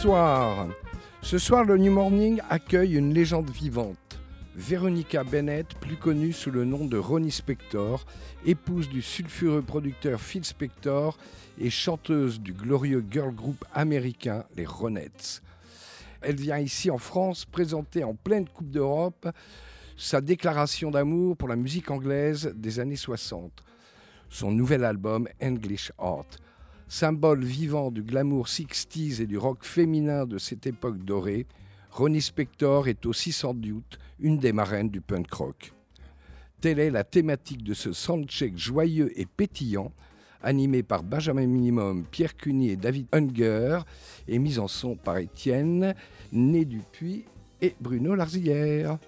Bonsoir. Ce soir, le New Morning accueille une légende vivante. Veronica Bennett, plus connue sous le nom de Ronnie Spector, épouse du sulfureux producteur Phil Spector et chanteuse du glorieux girl group américain les Ronettes. Elle vient ici en France présenter en pleine Coupe d'Europe sa déclaration d'amour pour la musique anglaise des années 60. Son nouvel album English Art, symbole vivant du glamour 60s et du rock féminin de cette époque dorée, Ronnie Spector est aussi sans doute une des marraines du punk rock. Telle est la thématique de ce soundcheck joyeux et pétillant, animé par Benjamin Minimum, Pierre Cuny et David Unger, et mis en son par Étienne, Né Dupuis et Bruno Larzillière.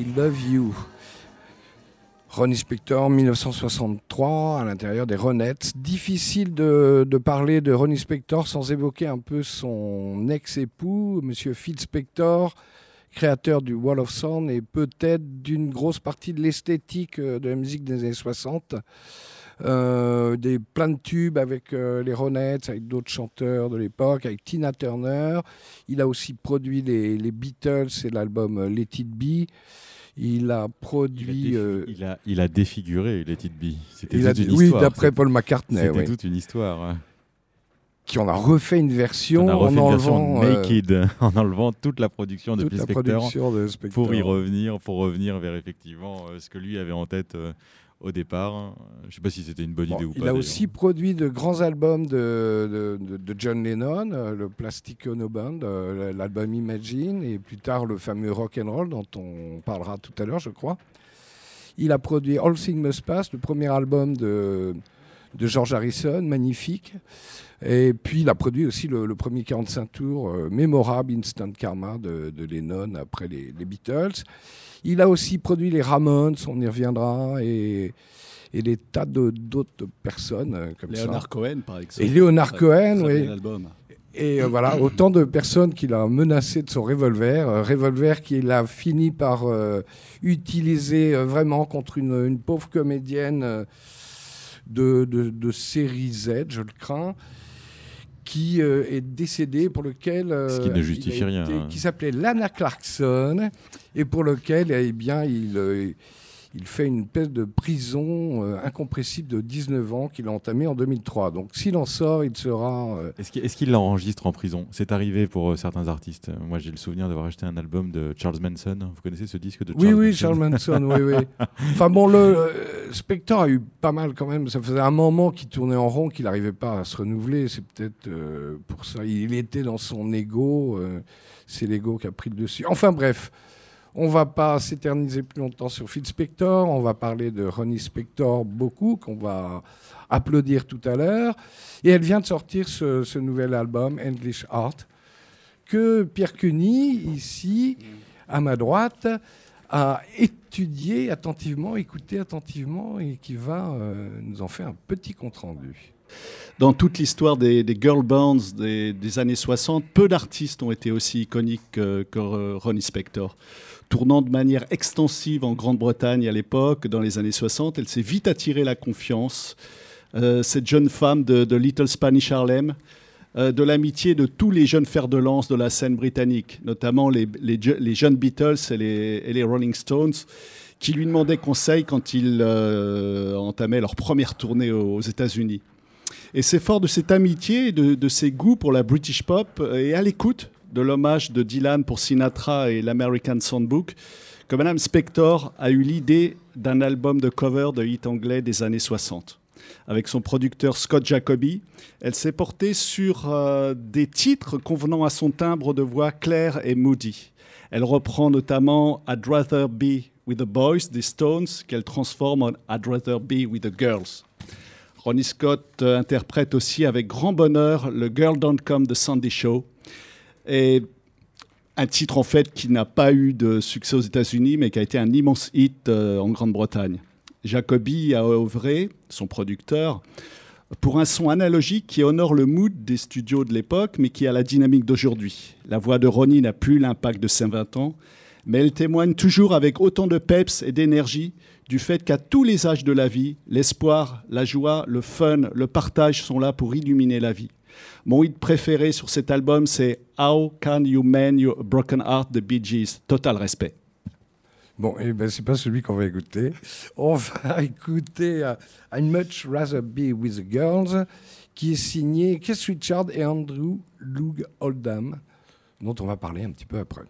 Love You. Ronnie Spector, 1963, à l'intérieur des Ronettes. Difficile de, parler de Ronnie Spector sans évoquer un peu son ex-époux, Monsieur Phil Spector, créateur du Wall of Sound et peut-être d'une grosse partie de l'esthétique euh, de la musique des années 60. Euh, des plein de tubes avec euh, les Ronettes, avec d'autres chanteurs de l'époque, avec Tina Turner. Il a aussi produit les, les Beatles et l'album Let It Be. Il a produit. Euh, il a, il, a, défiguré Let It Be. C'était toute une oui, d'après Paul McCartney. C'était toute une histoire. Qui en a refait une version en, en enlevant euh, naked, en enlevant toute la production de, toute la production de Spector pour y revenir, pour revenir vers effectivement euh, ce que lui avait en tête au départ. Je ne sais pas si c'était une bonne idée ou pas. Il a aussi produit de grands albums de, de, John Lennon, euh, le Plastic Ono Band, euh, l'album Imagine, et plus tard le fameux Rock and Roll dont on parlera tout à l'heure, je crois. Il a produit All Things Must Pass, le premier album de, de George Harrison, magnifique. Et puis il a produit aussi le, premier 45 tours euh, mémorable, Instant Karma de, Lennon après les, les Beatles. Il a aussi produit les Ramones, on y reviendra, et, et des tas d'autres personnes euh, comme Léonard Cohen, par exemple. Et Léonard Cohen, oui. Et voilà, autant de personnes qu'il a menacé de son revolver, revolver qu'il a fini par utiliser vraiment contre une, une pauvre comédienne de, de, série Z, je le crains qui est décédée, pour lequel Ce qui ne justifie rien, hein. qui s'appelait Lana Clarkson et pour lequel eh bien il il fait une peine de prison euh, incompressible de 19 ans qu'il a entamée en 2003. Donc s'il en sort, il sera... Euh, est-ce qu'il l'enregistre en prison? C'est arrivé pour euh, certains artistes. Moi, j'ai le souvenir d'avoir acheté un album de Charles Manson. Vous connaissez ce disque de Charles Oui, oui, Charles Manson, oui, oui. Enfin bon, le Spector a eu pas mal quand même. Ça faisait un moment qu'il tournait en rond, qu'il n'arrivait pas à se renouveler. C'est peut-être pour ça. Il était dans son ego. C'est l'ego qui a pris le dessus. Enfin bref. On va pas s'éterniser plus longtemps sur Phil Spector. On va parler de Ronnie Spector beaucoup, qu'on va applaudir tout à l'heure. Et elle vient de sortir ce, nouvel album, English Art, que Pierre Cuny, ici, à ma droite, a étudié attentivement, écouté attentivement et qui va euh, nous en faire un petit compte-rendu. Dans toute l'histoire des, girl bands des, années 60, peu d'artistes ont été aussi iconiques que, que Ronnie Spector tournant de manière extensive en Grande-Bretagne à l'époque, dans les années 60. Elle s'est vite attiré la confiance. Euh, cette jeune femme de, Little Spanish Harlem, euh, de l'amitié de tous les jeunes fers de lance de la scène britannique, notamment les, jeunes Beatles et les, Rolling Stones, qui lui demandaient conseil quand ils euh, entamaient leur première tournée aux, États-Unis. Et c'est fort de cette amitié de, de, ses goûts pour la British pop et à l'écoute de l'hommage de Dylan pour Sinatra et l'American Songbook que Madame Spector a eu l'idée d'un album de cover de hit anglais des années 60. Avec son producteur Scott Jacoby, elle s'est portée sur euh, des titres convenant à son timbre de voix clair et moody. Elle reprend notamment I'd Rather Be with the Boys des Stones qu'elle transforme en I'd Rather Be with the Girls. Ronnie Scott euh, interprète aussi avec grand bonheur le Girl Don't Come de Sandy Show, et un titre en fait qui n'a pas eu de succès aux États-Unis, mais qui a été un immense hit euh, en Grande-Bretagne. Jacobi a œuvré, son producteur, pour un son analogique qui honore le mood des studios de l'époque, mais qui a la dynamique d'aujourd'hui. La voix de Ronnie n'a plus l'impact de ses 20 ans, mais elle témoigne toujours avec autant de peps et d'énergie du fait qu'à tous les âges de la vie, l'espoir, la joie, le fun, le partage sont là pour illuminer la vie. Mon hit préféré sur cet album, c'est How Can You Mend Your Broken Heart de Bee Gees. Total respect. Bon, et eh ben c'est pas celui qu'on va écouter. On va écouter uh, I'd Much Rather Be With the Girls, qui est signé Keith Richard et Andrew Loog Oldham, dont on va parler un petit peu après.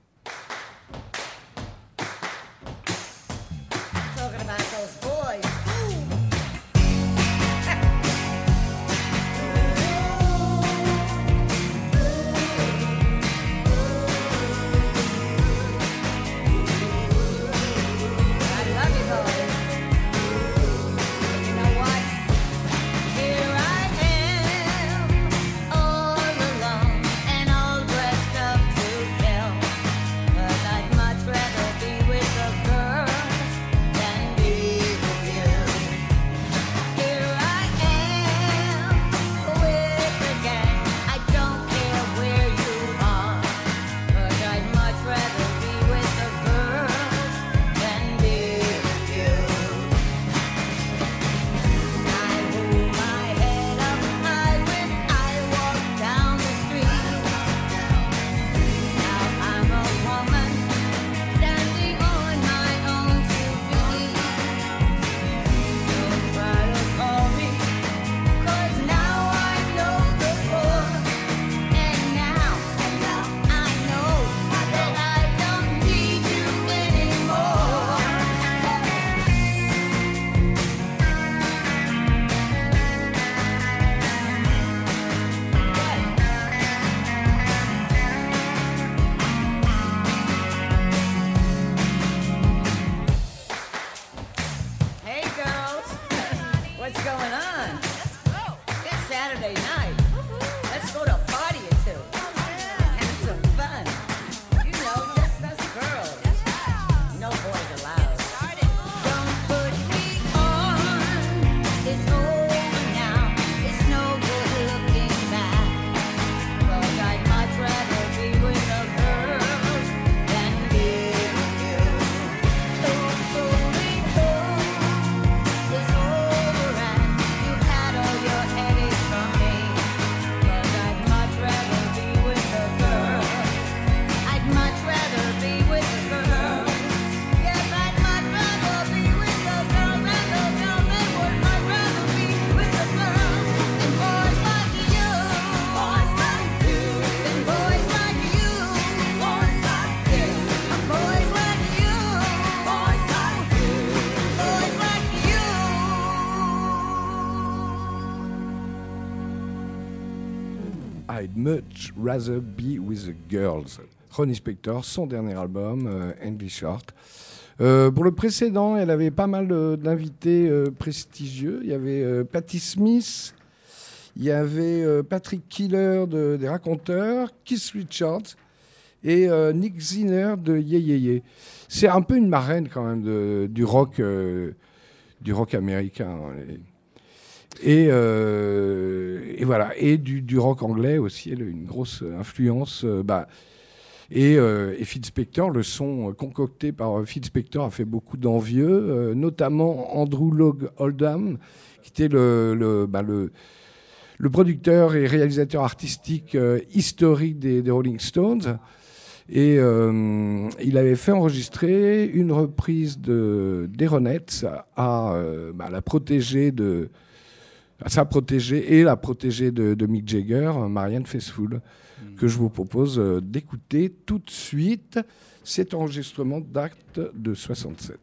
What's going on? Much Rather Be With the Girls. Ronnie Spector, son dernier album, Envy Short. pour le précédent, elle avait pas mal d'invités prestigieux. Il y avait Patti Smith, il y avait Patrick Killer de, des Raconteurs, Keith Richards et Nick Zinner de Ye Ye Ye. C'est un peu une marraine quand même du rock, du rock américain. Euh, et, et du, rock anglais aussi, elle a une grosse influence. Euh, bah, et, euh, et, Phil Spector, le son concocté par Phil Spector a fait beaucoup d'envieux, notamment Andrew Log Oldham, qui était le, bah, producteur et réalisateur artistique historique des, Rolling Stones. Et il avait fait enregistrer une reprise de d'Aeronets à bah, la protégée de, sa protégée et la protégée de, Mick Jagger, Marianne Faithfull, hmm. que je vous propose euh, d'écouter tout de suite. Cet enregistrement d'acte de 67.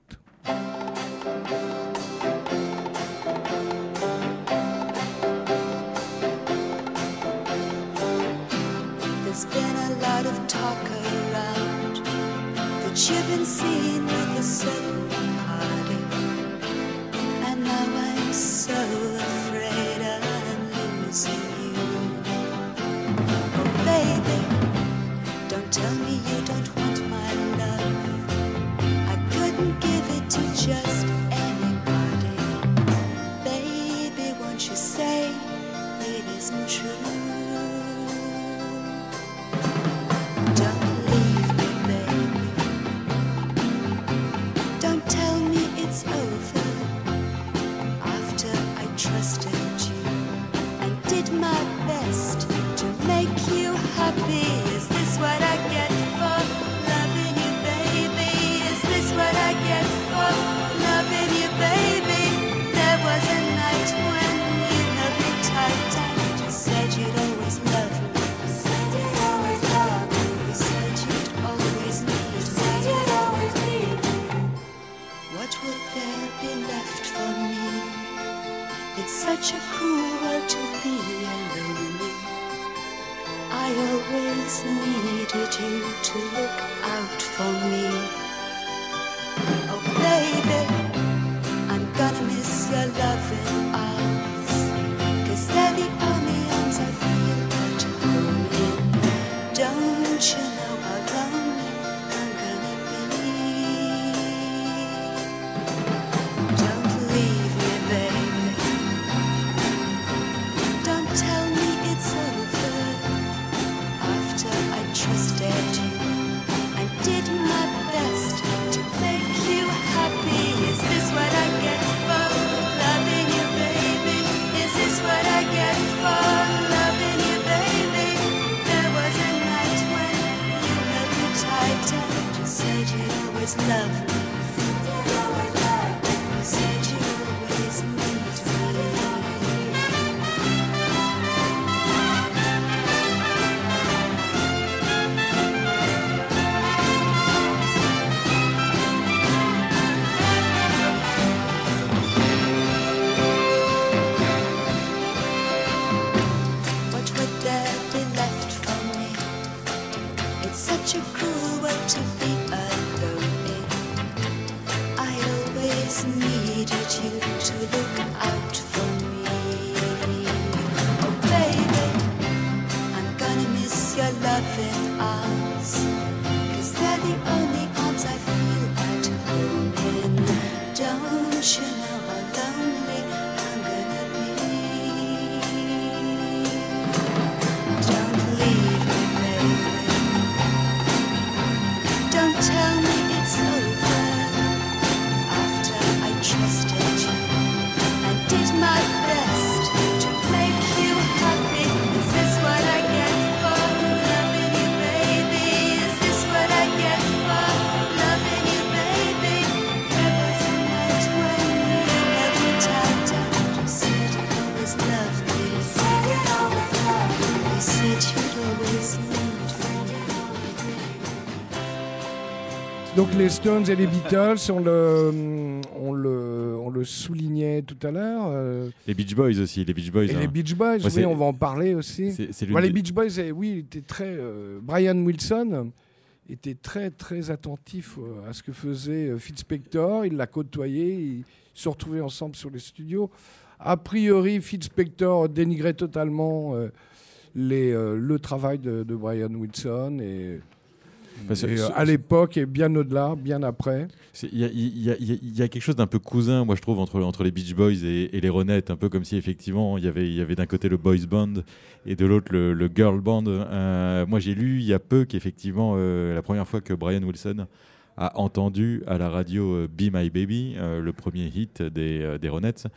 Les Stones et les Beatles, on le, on le, on le soulignait tout à l'heure. Euh. Les Beach Boys aussi, les Beach Boys. Et les hein. Beach Boys, oui, on va en parler aussi. les Beach Boys, eh, oui, était très. Euh, Brian Wilson était très très attentif euh, à ce que faisait Phil Spector. Il l'a côtoyé, ils se retrouvaient ensemble sur les studios. A priori, Phil Spector dénigrait totalement les, le travail de, de Brian Wilson et euh, à l'époque et bien au-delà, bien après. Il y, a quelque chose d'un peu cousin, moi je trouve, entre, entre les Beach Boys et, les Ronettes, un peu comme si effectivement il y avait, y avait d'un côté le Boys Band et de l'autre le, Girl Band. Euh, moi j'ai lu il y a peu qu'effectivement, euh, la première fois que Brian Wilson a entendu à la radio euh, Be My Baby, euh, le premier hit des, euh, des Ronettes.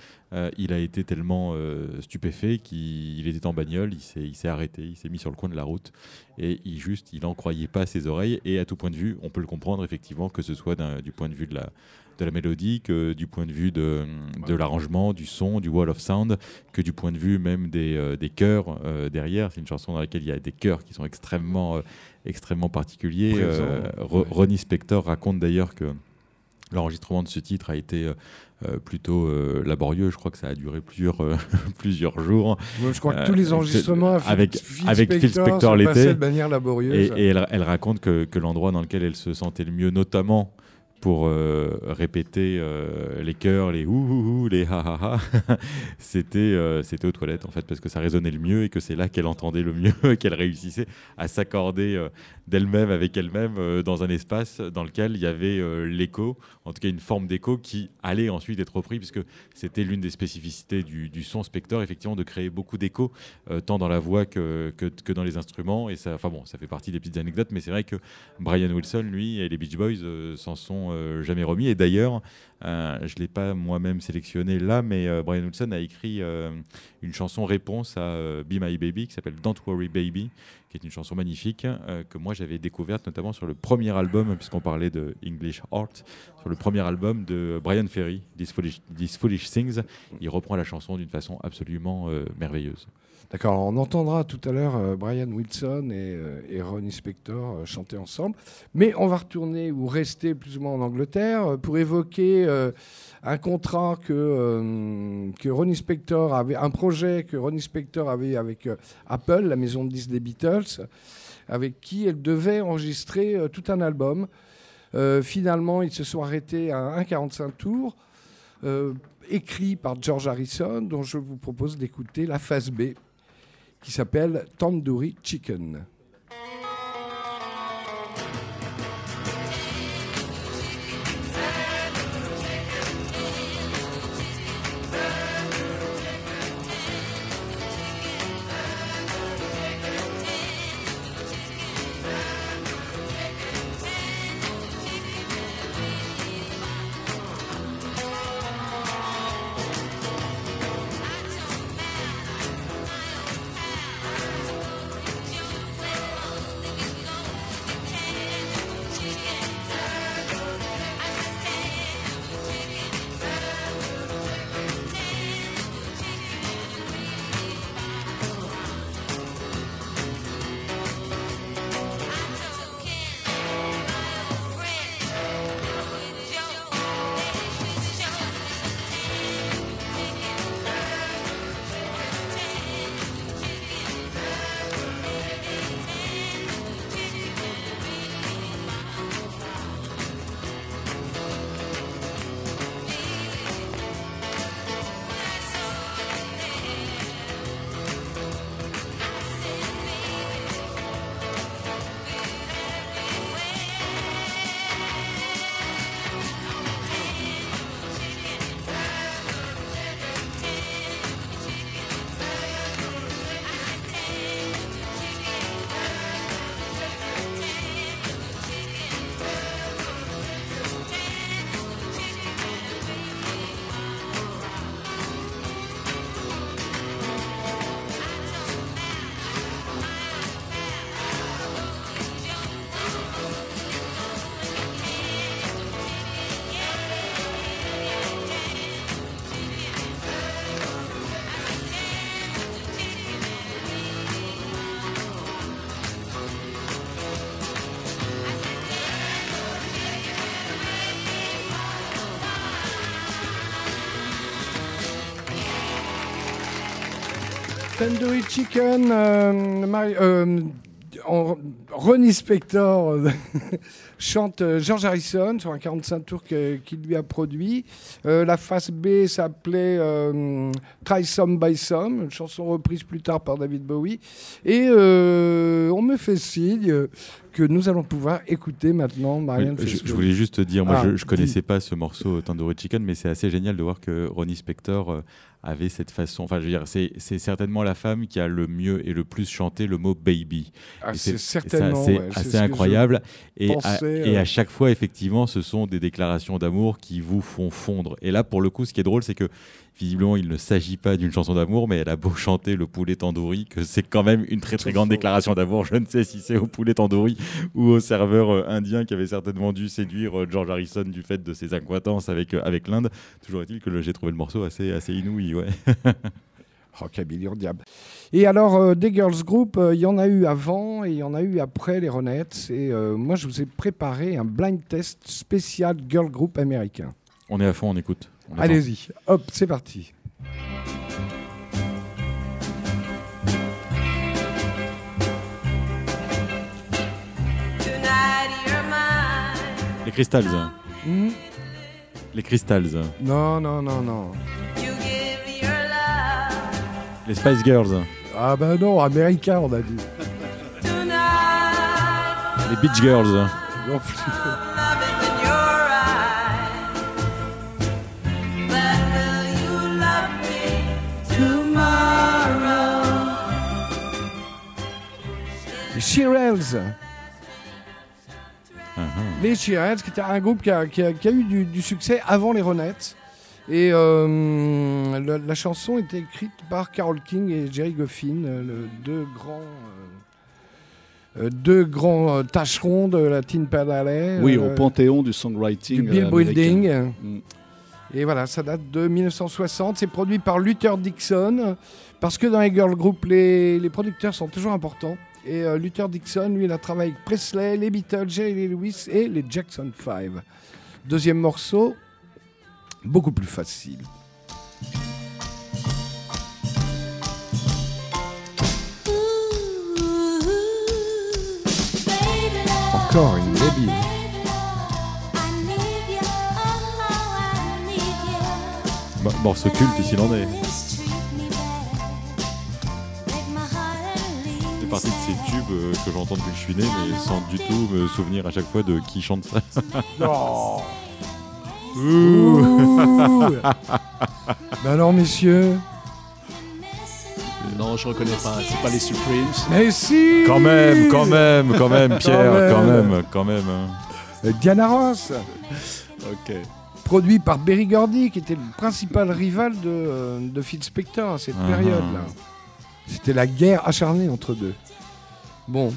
il a été tellement stupéfait qu'il était en bagnole, il s'est arrêté, il s'est mis sur le coin de la route et il juste, il n'en croyait pas à ses oreilles. Et à tout point de vue, on peut le comprendre effectivement, que ce soit du point de vue de la, de la mélodie, que du point de vue de, de l'arrangement, du son, du wall of sound, que du point de vue même des, des chœurs derrière. C'est une chanson dans laquelle il y a des chœurs qui sont extrêmement extrêmement particulier. Euh, Ronnie Spector raconte d'ailleurs que l'enregistrement de ce titre a été euh, euh, plutôt laborieux. Je crois que ça a duré plusieurs, plusieurs jours. je crois que tous les enregistrements avec, Phil avec Phil Spector l'été. de manière laborieuse. Et, elle, elle, raconte que, que l'endroit dans lequel elle se sentait le mieux, notamment pour euh, répéter euh, les chœurs, les ouh, les ha ha ha, c'était euh, c'était aux toilettes en fait parce que ça résonnait le mieux et que c'est là qu'elle entendait le mieux, qu'elle réussissait à s'accorder d'elle-même avec elle-même dans un espace dans lequel il y avait l'écho, en tout cas une forme d'écho qui allait ensuite être repris puisque c'était l'une des spécificités du, son Spector effectivement de créer beaucoup d'écho tant dans la voix que, que, que, dans les instruments. Et ça, enfin bon, ça fait partie des petites anecdotes mais c'est vrai que Brian Wilson lui et les Beach Boys s'en sont euh, jamais remis. Et d'ailleurs, euh, je ne l'ai pas moi-même sélectionné là, mais euh, Brian Wilson a écrit une chanson réponse à Be My Baby qui s'appelle Don't Worry Baby, qui est une chanson magnifique que moi j'avais découverte notamment sur le premier album, puisqu'on parlait de English Art, sur le premier album de Brian Ferry, These Foolish Things. Il reprend la chanson d'une façon absolument merveilleuse. D'accord, on entendra tout à l'heure euh, Brian Wilson et, euh, Ronnie Spector euh, chanter ensemble. Mais on va retourner ou rester plus ou moins en Angleterre pour évoquer un contrat que, Ronnie Spector avait, un projet que Ronnie Spector avait avec Apple, la maison de disques des Beatles, avec qui elle devait enregistrer tout un album. finalement, ils se sont arrêtés à 1,45 tours. écrit par George Harrison, dont je vous propose d'écouter la phase B qui s'appelle Tandoori Chicken. Tandoori Chicken, euh, Mari- euh, Ronnie Spector euh, chante George Harrison sur un 45 tours qu'il lui a produit. Euh, la face B s'appelait Try Some by Some, une chanson reprise plus tard par David Bowie. Et on me fait signe que nous allons pouvoir écouter maintenant Marianne Oui, je, voulais juste te dire, moi Ah, je, je connaissais pas ce morceau Tandoori Chicken, mais c'est assez génial de voir que Ronnie Spector avait cette façon. Enfin, je veux dire, c'est certainement la femme qui a le mieux et le plus chanté le mot baby. Ah, c'est certainement c'est ouais, assez incroyable. Et à, pensais, et à chaque fois, effectivement, ce sont des déclarations d'amour qui vous font fondre. Et là, pour le coup, ce qui est drôle, c'est que visiblement, il ne s'agit pas d'une chanson d'amour, mais elle a beau chanter le poulet tandoori, que c'est quand même une très très grande déclaration d'amour. Je ne sais si c'est au poulet tandoori ou au serveur euh, indien qui avait certainement dû séduire euh, George Harrison du fait de ses acquaintances avec, euh, avec l'Inde. Toujours est-il que j'ai trouvé le morceau assez, assez inouï. Ouais. Rockabilly au diable. Et alors, euh, des girls group, euh, il y en a eu avant et il y en a eu après les Ronettes. Et euh, moi, je vous ai préparé un blind test spécial girl group américain. On est à fond, on écoute. Allez-y, hop, c'est parti. Les Crystals. Hmm Les Crystals. non, non, non, non. Les Spice Girls. Ah ben non, américain, on a dit. Les Beach Girls. Non, Les Shirelles. Uh-huh. Les Shirelles, qui était un groupe qui a, qui a- qui a eu du, du succès avant les Ronettes. Et euh, la, la chanson était écrite par Carole King et Jerry Goffin, euh, le- deux grands, euh, euh, deux grands euh, tâcherons de la Teen Perdalais. Oui, au panthéon du songwriting. du Bill. Building. Mm. Et voilà, ça date de 1960. C'est produit par Luther Dixon. Parce que dans les girl groups, les, les producteurs sont toujours importants. Et euh, Luther Dixon, lui, il a travaillé avec Presley, les Beatles, Jerry Lee Lewis et les Jackson 5. Deuxième morceau, beaucoup plus facile. Encore une baby. Mo- morceau culte s'il en est. partie de ces tubes euh, que j'entends depuis que je suis né, mais sans du tout me souvenir à chaque fois de qui chante ça. Non Ouh. Ben alors, messieurs Non, je reconnais pas. C'est pas les Supremes. Mais si Quand même, quand même, quand même, Pierre, quand même. même, quand même. hein. Diana Ross, Ok. produit par Berry Gordy, qui était le principal rival de, euh, de Phil Spector à cette Ah. période-là. C'était la guerre acharnée entre deux. Bon.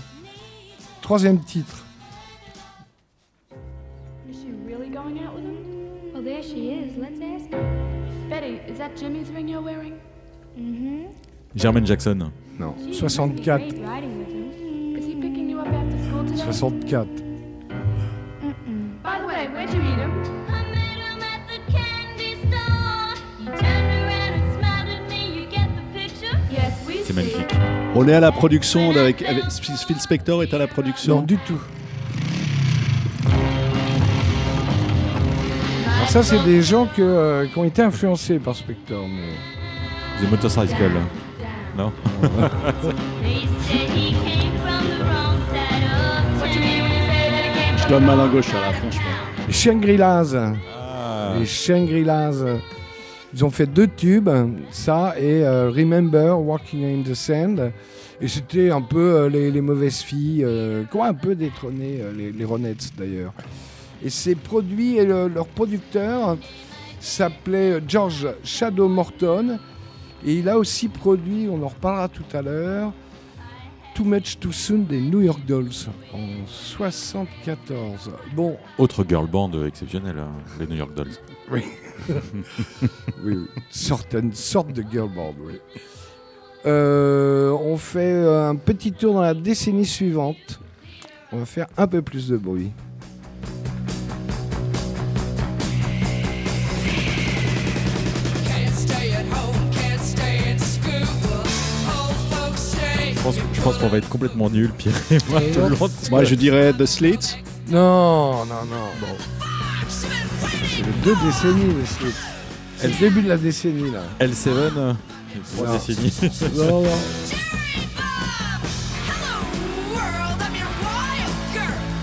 Troisième titre. Germaine Jackson. Non. 64. 64. On est à la production avec, avec- Phil Spector est à la production. Non, du tout. Alors ça, c'est des gens que, euh, qui ont été influencés par Spector. Mais... The Motorcycle. Non? Je donne ma langue au chat là, franchement. Les Shangri-Las. Ah. Les Shangri-Las. Ils ont fait deux tubes, ça et euh, Remember Walking in the Sand. Et c'était un peu euh, les, les mauvaises filles, euh, qui ont un peu détrôné les, les Ronettes d'ailleurs. Et ces produits, et le- leur producteur s'appelait George Shadow Morton. Et il a aussi produit, on en reparlera tout à l'heure, Too Much Too Soon des New York Dolls en 74. Bon, Autre girl band exceptionnelle, hein, les New York Dolls. oui. oui, oui. Certaines sortes de girl band, oui. Euh, on fait euh, un petit tour dans la décennie suivante. On va faire un peu plus de bruit. School. pense qu'on va être complètement nuls, Pierre et moi, Et tout le Moi, je dirais The Slits. Non, non, non. Bon. C'est les deux décennies, Slits. C'est le début de la décennie, là. L7, euh, trois Non. décennies. Non, non.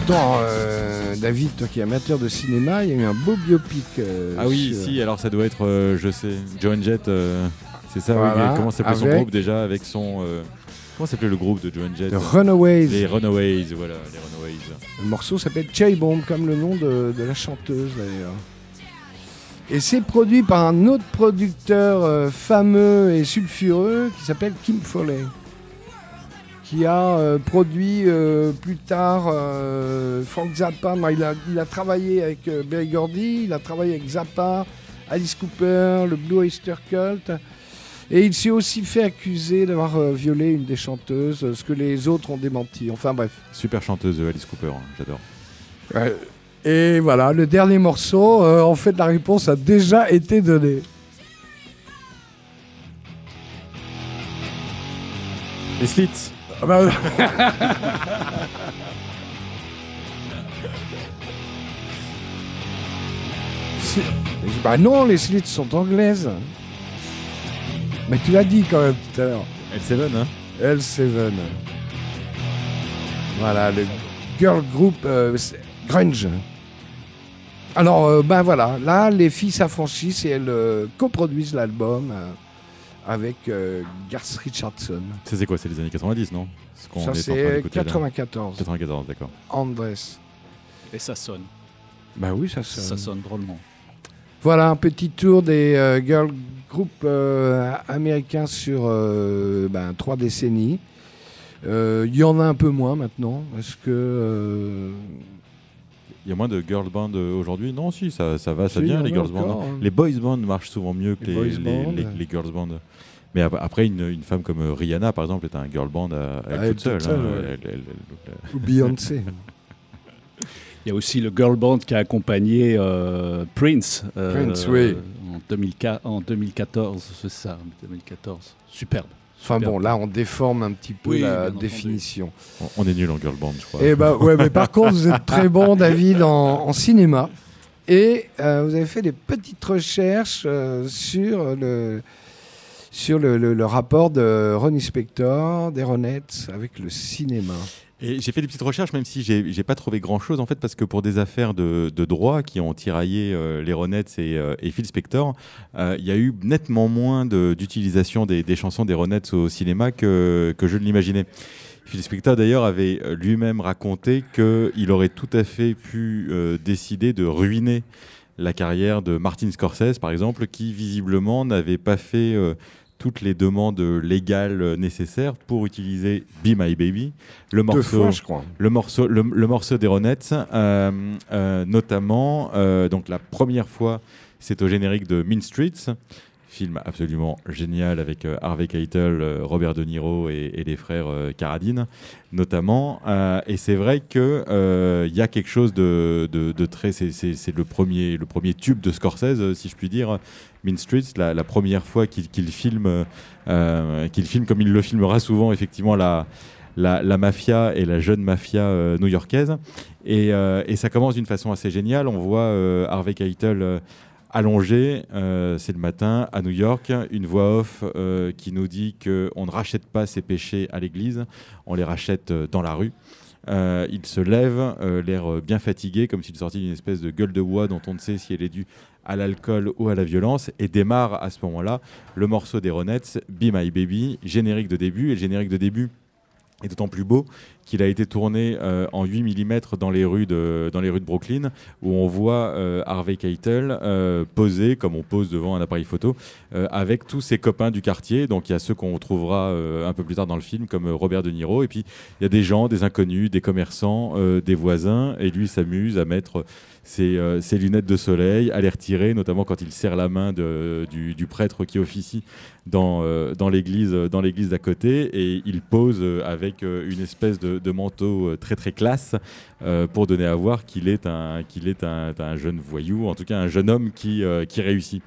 Attends, euh, David, toi qui es amateur de cinéma, il y a eu un beau biopic. euh, Ah oui, sur- si, alors ça doit être, euh, je sais, Joan Jett, euh, c'est ça, oui, Voilà, mais comment s'appelait son avec- groupe déjà avec son. euh, comment s'appelait le groupe de Joan Jett? The Runaways. Les Runaways, voilà, les Runaways. Le morceau s'appelle Cherry Bomb, comme le nom de, de la chanteuse d'ailleurs. Et c'est produit par un autre producteur euh, fameux et sulfureux qui s'appelle Kim Foley. Qui a euh, produit euh, plus tard euh, Frank Zappa. Non, il, a, il a travaillé avec euh, Berry Gordy, il a travaillé avec Zappa, Alice Cooper, le Blue Oyster Cult. Et il s'est aussi fait accuser d'avoir euh, violé une des chanteuses, ce que les autres ont démenti. Enfin bref. Super chanteuse Alice Cooper, hein, j'adore. Ouais. Et voilà, le dernier morceau, euh, en fait, la réponse a déjà été donnée. Les Slits Ah bah, bah non, les slits sont anglaises. Mais tu l'as dit quand même tout à l'heure. L7, hein L7. Voilà, le girl group euh, grunge. Alors, euh, ben voilà, là, les filles s'affranchissent et elles euh, coproduisent l'album euh, avec euh, Garth Richardson. Ça c'est quoi? C'est les années 90, non? Ce qu'on Ça, est en train c'est d'écouter, là. 94. 94, d'accord. Andres. Et ça sonne. Ben oui, ça sonne. Ça sonne drôlement. Voilà un petit tour des euh, girl group euh, américains sur euh, ben, trois décennies. Euh, Il y en a un peu moins maintenant, parce que euh, Il y a moins de girl band euh, aujourd'hui Non, si, ça, ça va, ça Si, vient, en les girls bands. encore, hein. Les boys bands marchent souvent mieux que Les les, les girls bands. Mais ap- après, une, une femme comme Rihanna, par exemple, est un girl band à, à elle elle toute seule. toute seule, hein. ouais. Elle- elle- elle- ou Beyoncé. Il y a aussi le girl band qui a accompagné euh, Prince. euh, Prince, oui. En, 2004 en 2014, c'est ça, 2014. Superbe. Enfin bon, là on déforme un petit peu Oui, la définition. on- on est nul en girl band, je crois. Et bah ouais, mais par contre vous êtes très bon David en, en cinéma et euh, vous avez fait des petites recherches euh, sur le sur le, rapport de Ronnie Spector, des Ronettes avec le cinéma. Et j'ai fait des petites recherches, même si j'ai j'ai pas trouvé grand chose en fait, parce que pour des affaires de, droit qui ont tiraillé euh, les Ronettes et, euh, Phil Spector, euh, il y a eu nettement moins d'utilisation des, chansons des Ronettes au cinéma que, je ne l'imaginais. Phil Spector d'ailleurs avait lui-même raconté qu'il aurait tout à fait pu euh, décider de ruiner la carrière de Martin Scorsese, par exemple, qui visiblement n'avait pas fait toutes les demandes légales nécessaires pour utiliser Be My Baby, le Deux morceau, fois, je crois. le morceau, le, le morceau des Ronettes, notamment, donc la première fois, c'est au générique de Mean Streets, film absolument génial avec euh, Harvey Keitel, euh, Robert De Niro et, les frères euh, Carradine, notamment. Euh, et c'est vrai que euh, il y a quelque chose de, de- de très, c'est- le premier, le premier tube de Scorsese, euh, si je puis dire. Mean Streets, la, première fois qu'il qu'il filme, euh, qu'il filme comme il le filmera souvent, effectivement, la, la, la mafia et la jeune mafia euh, new-yorkaise. Et, euh, et ça commence d'une façon assez géniale. On voit euh, Harvey Keitel euh, allongé, euh, c'est le matin, à New York, une voix off euh, qui nous dit qu'on ne rachète pas ses péchés à l'église, on les rachète euh, dans la rue. Il se lève, l'air bien fatigué, comme s'il sortait d'une espèce de gueule de bois dont on ne sait si elle est due à l'alcool ou à la violence, et démarre à ce moment-là le morceau des Ronettes, Be My Baby, générique de début. Et le générique de début est d'autant plus beau qu'il a été tourné euh, en 8 mm dans les rues de, Brooklyn, où on voit euh, Harvey Keitel euh, poser, comme on pose devant un appareil photo, avec tous ses copains du quartier. Donc il y a ceux qu'on retrouvera euh, un peu plus tard dans le film, comme Robert De Niro. Et puis il y a des gens, des inconnus, des commerçants, des voisins. Et lui s'amuse à mettre ses, euh, ses lunettes de soleil, à les retirer, notamment quand il serre la main du, prêtre qui officie dans, euh, dans l'église l'église d'à côté. Et il pose euh, avec euh, une espèce de, manteau euh, très très classe euh, pour donner à voir qu'il est, un, jeune voyou, en tout cas un jeune homme qui, euh, réussit.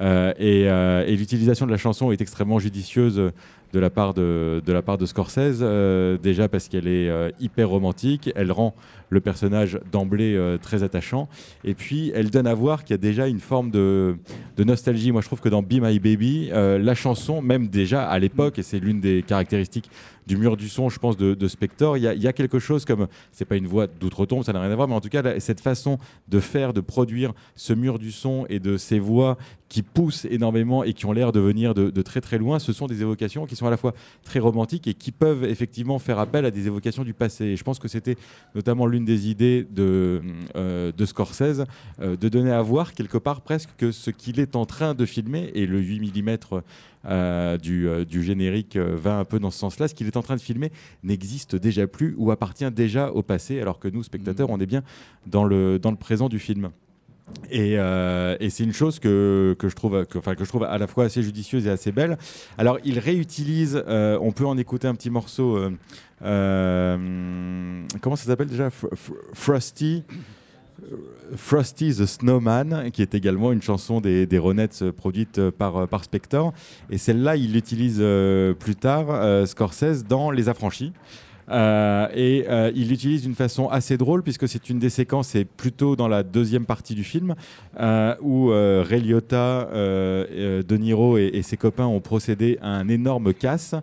Euh, et euh, l'utilisation de la chanson est extrêmement judicieuse de la part de, Scorsese, euh, déjà parce qu'elle est euh, hyper romantique, elle rend le personnage d'emblée euh, très attachant, et puis elle donne à voir qu'il y a déjà une forme de, de nostalgie. Moi je trouve que dans Be My Baby, euh, la chanson, même déjà à l'époque, et c'est l'une des caractéristiques du mur du son, je pense, de, de Spector, il y, y a quelque chose comme, c'est pas une voix d'outre-tombe, ça n'a rien à voir, mais en tout cas, cette façon de faire, de produire ce mur du son et de ces voix qui poussent énormément et qui ont l'air de venir de, de très très loin, ce sont des évocations qui sont à la fois très romantiques et qui peuvent effectivement faire appel à des évocations du passé. Et je pense que c'était notamment l'une des idées de, euh, de Scorsese, euh, de donner à voir quelque part presque que ce qu'il est en train de filmer, et le 8 mm euh, du, du générique va un peu dans ce sens-là, ce qu'il est en train de filmer n'existe déjà plus ou appartient déjà au passé, alors que nous, spectateurs, on est bien dans le, dans le présent du film. Et, euh, et c'est une chose que, que, je trouve, que, je trouve à la fois assez judicieuse et assez belle. Alors, il réutilise, euh, on peut en écouter un petit morceau. euh, comment ça s'appelle déjà? Fr- Fr- Frosty. Frosty the Snowman, qui est également une chanson des, des Ronettes produite par, par Spector. Et celle-là, il l'utilise plus tard, Scorsese, dans Les Affranchis. Euh, et euh, il l'utilise d'une façon assez drôle puisque c'est une des séquences, c'est plutôt dans la deuxième partie du film euh, où Ray Liotta, De Niro et, et ses copains ont procédé à un énorme casse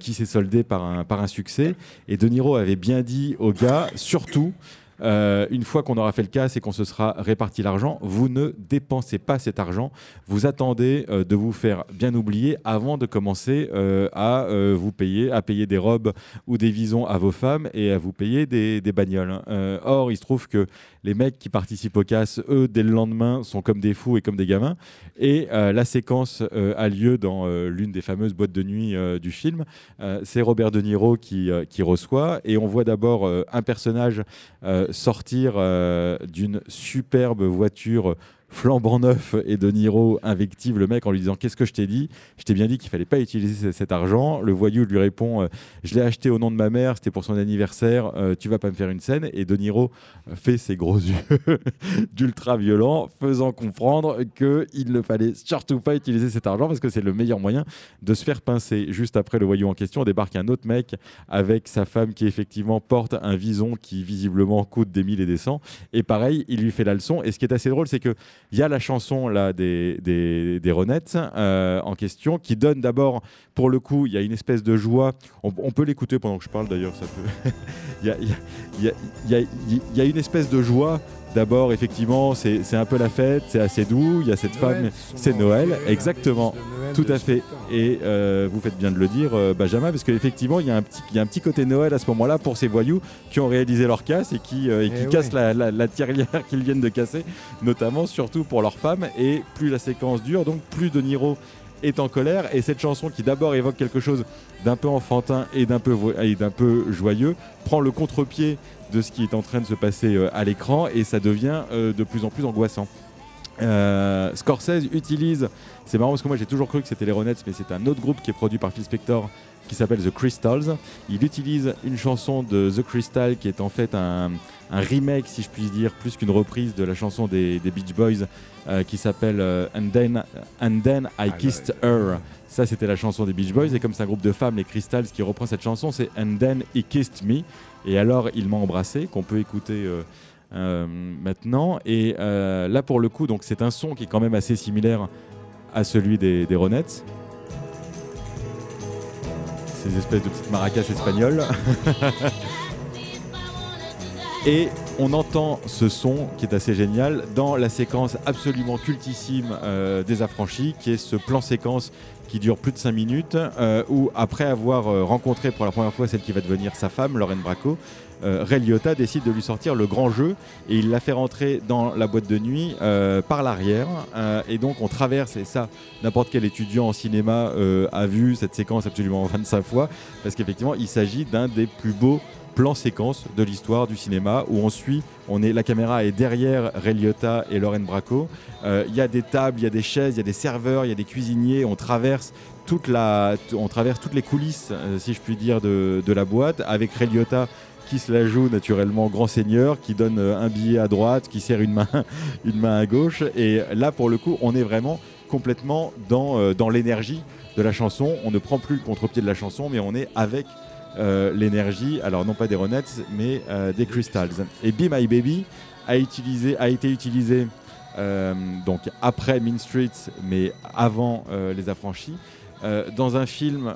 qui s'est soldé par un, par un succès. Et De Niro avait bien dit aux gars, surtout. Euh, une fois qu'on aura fait le casse et qu'on se sera réparti l'argent, vous ne dépensez pas cet argent. Vous attendez euh, de vous faire bien oublier avant de commencer euh, à vous payer, à payer des robes ou des visons à vos femmes et à vous payer des, des bagnoles. Euh, or, il se trouve que les mecs qui participent au casse, eux, dès le lendemain, sont comme des fous et comme des gamins. Et la séquence a lieu dans l'une des fameuses boîtes de nuit du film. C'est Robert De Niro qui, qui reçoit. Et on voit d'abord un personnage sortir euh, d'une superbe voiture flambant neuf et De Niro invective le mec en lui disant qu'est-ce que je t'ai dit? Je t'ai bien dit qu'il fallait pas utiliser cet argent. Le voyou lui répond euh, je l'ai acheté au nom de ma mère, c'était pour son anniversaire, euh, tu vas pas me faire une scène. Et De Niro fait ses gros yeux d'ultra violent, faisant comprendre qu'il ne fallait surtout pas utiliser cet argent parce que c'est le meilleur moyen de se faire pincer. Juste après le voyou en question, débarque un autre mec avec sa femme qui effectivement porte un vison qui visiblement coûte des mille et des cents. Et pareil, il lui fait la leçon. Et ce qui est assez drôle, c'est que il y a la chanson là des, des, des Ronettes euh, en question qui donne d'abord, pour le coup, il y a une espèce de joie. On, on peut l'écouter pendant que je parle d'ailleurs. Ça peut. Il y, y y il y a une espèce de joie. D'abord, effectivement, c'est un peu la fête, c'est assez doux. Il y a cette femme, c'est Noël, exactement. Tout à fait. Et euh, vous faites bien de le dire, euh, Benjamin, parce qu'effectivement, il y, a un petit- il y a un petit côté Noël à ce moment-là pour ces voyous qui ont réalisé leur casse et qui, euh, et qui Eh cassent ouais. la, la, la tirelire qu'ils viennent de casser, notamment surtout pour leurs femmes. Et plus la séquence dure, donc plus De Niro est en colère. Et cette chanson qui d'abord évoque quelque chose d'un peu enfantin et d'un peu, joyeux prend le contre-pied de ce qui est en train de se passer euh, à l'écran et ça devient euh, de plus en plus angoissant. Euh, Scorsese utilise, c'est marrant parce que moi j'ai toujours cru que c'était les Ronettes, mais c'est un autre groupe qui est produit par Phil Spector qui s'appelle The Crystals. Il utilise une chanson de The Crystal qui est en fait un, un remake, si je puis dire, plus qu'une reprise de la chanson des, des Beach Boys euh, qui s'appelle euh, And, Then, And Then I Ah, Kissed. Her. Ça, c'était la chanson des Beach Boys. Et comme c'est un groupe de femmes, les Crystals, qui reprend cette chanson, c'est And Then He Kissed Me. Et alors, il m'a embrassé, qu'on peut écouter euh, euh, maintenant. Et euh, là, pour le coup, donc c'est un son qui est quand même assez similaire à celui des, des Ronettes. Ces espèces de petites maracas espagnoles. Et on entend ce son qui est assez génial dans la séquence absolument cultissime euh, des affranchis, qui est ce plan séquence qui dure plus de 5 minutes, euh, où après avoir euh, rencontré pour la première fois celle qui va devenir sa femme, Lorraine Bracco, Ray décide de lui sortir le grand jeu et il la fait rentrer dans la boîte de nuit par l'arrière. Et donc on traverse, et ça, n'importe quel étudiant en cinéma a vu cette séquence absolument 25 fois, parce qu'effectivement, il s'agit d'un des plus beaux plan séquence de l'histoire du cinéma où on suit, on est, la caméra est derrière Ray Liotta et Lorraine Bracco. Euh, Il y a des tables, il y a des chaises, il y a des serveurs, il y a des cuisiniers. On traverse toute la, on traverse toutes les coulisses, euh, si je puis dire, de, la boîte avec Ray Liotta qui se la joue naturellement grand seigneur, qui donne euh, un billet à droite, qui serre une main, une main à gauche. Et là, pour le coup, on est vraiment complètement dans, dans l'énergie de la chanson. On ne prend plus le contre-pied de la chanson, mais on est avec euh, l'énergie, alors non pas des Ronettes, mais euh, des Crystals. Et Be My Baby a, été utilisé euh, donc après Mean Streets, mais avant Les Affranchis. dans un film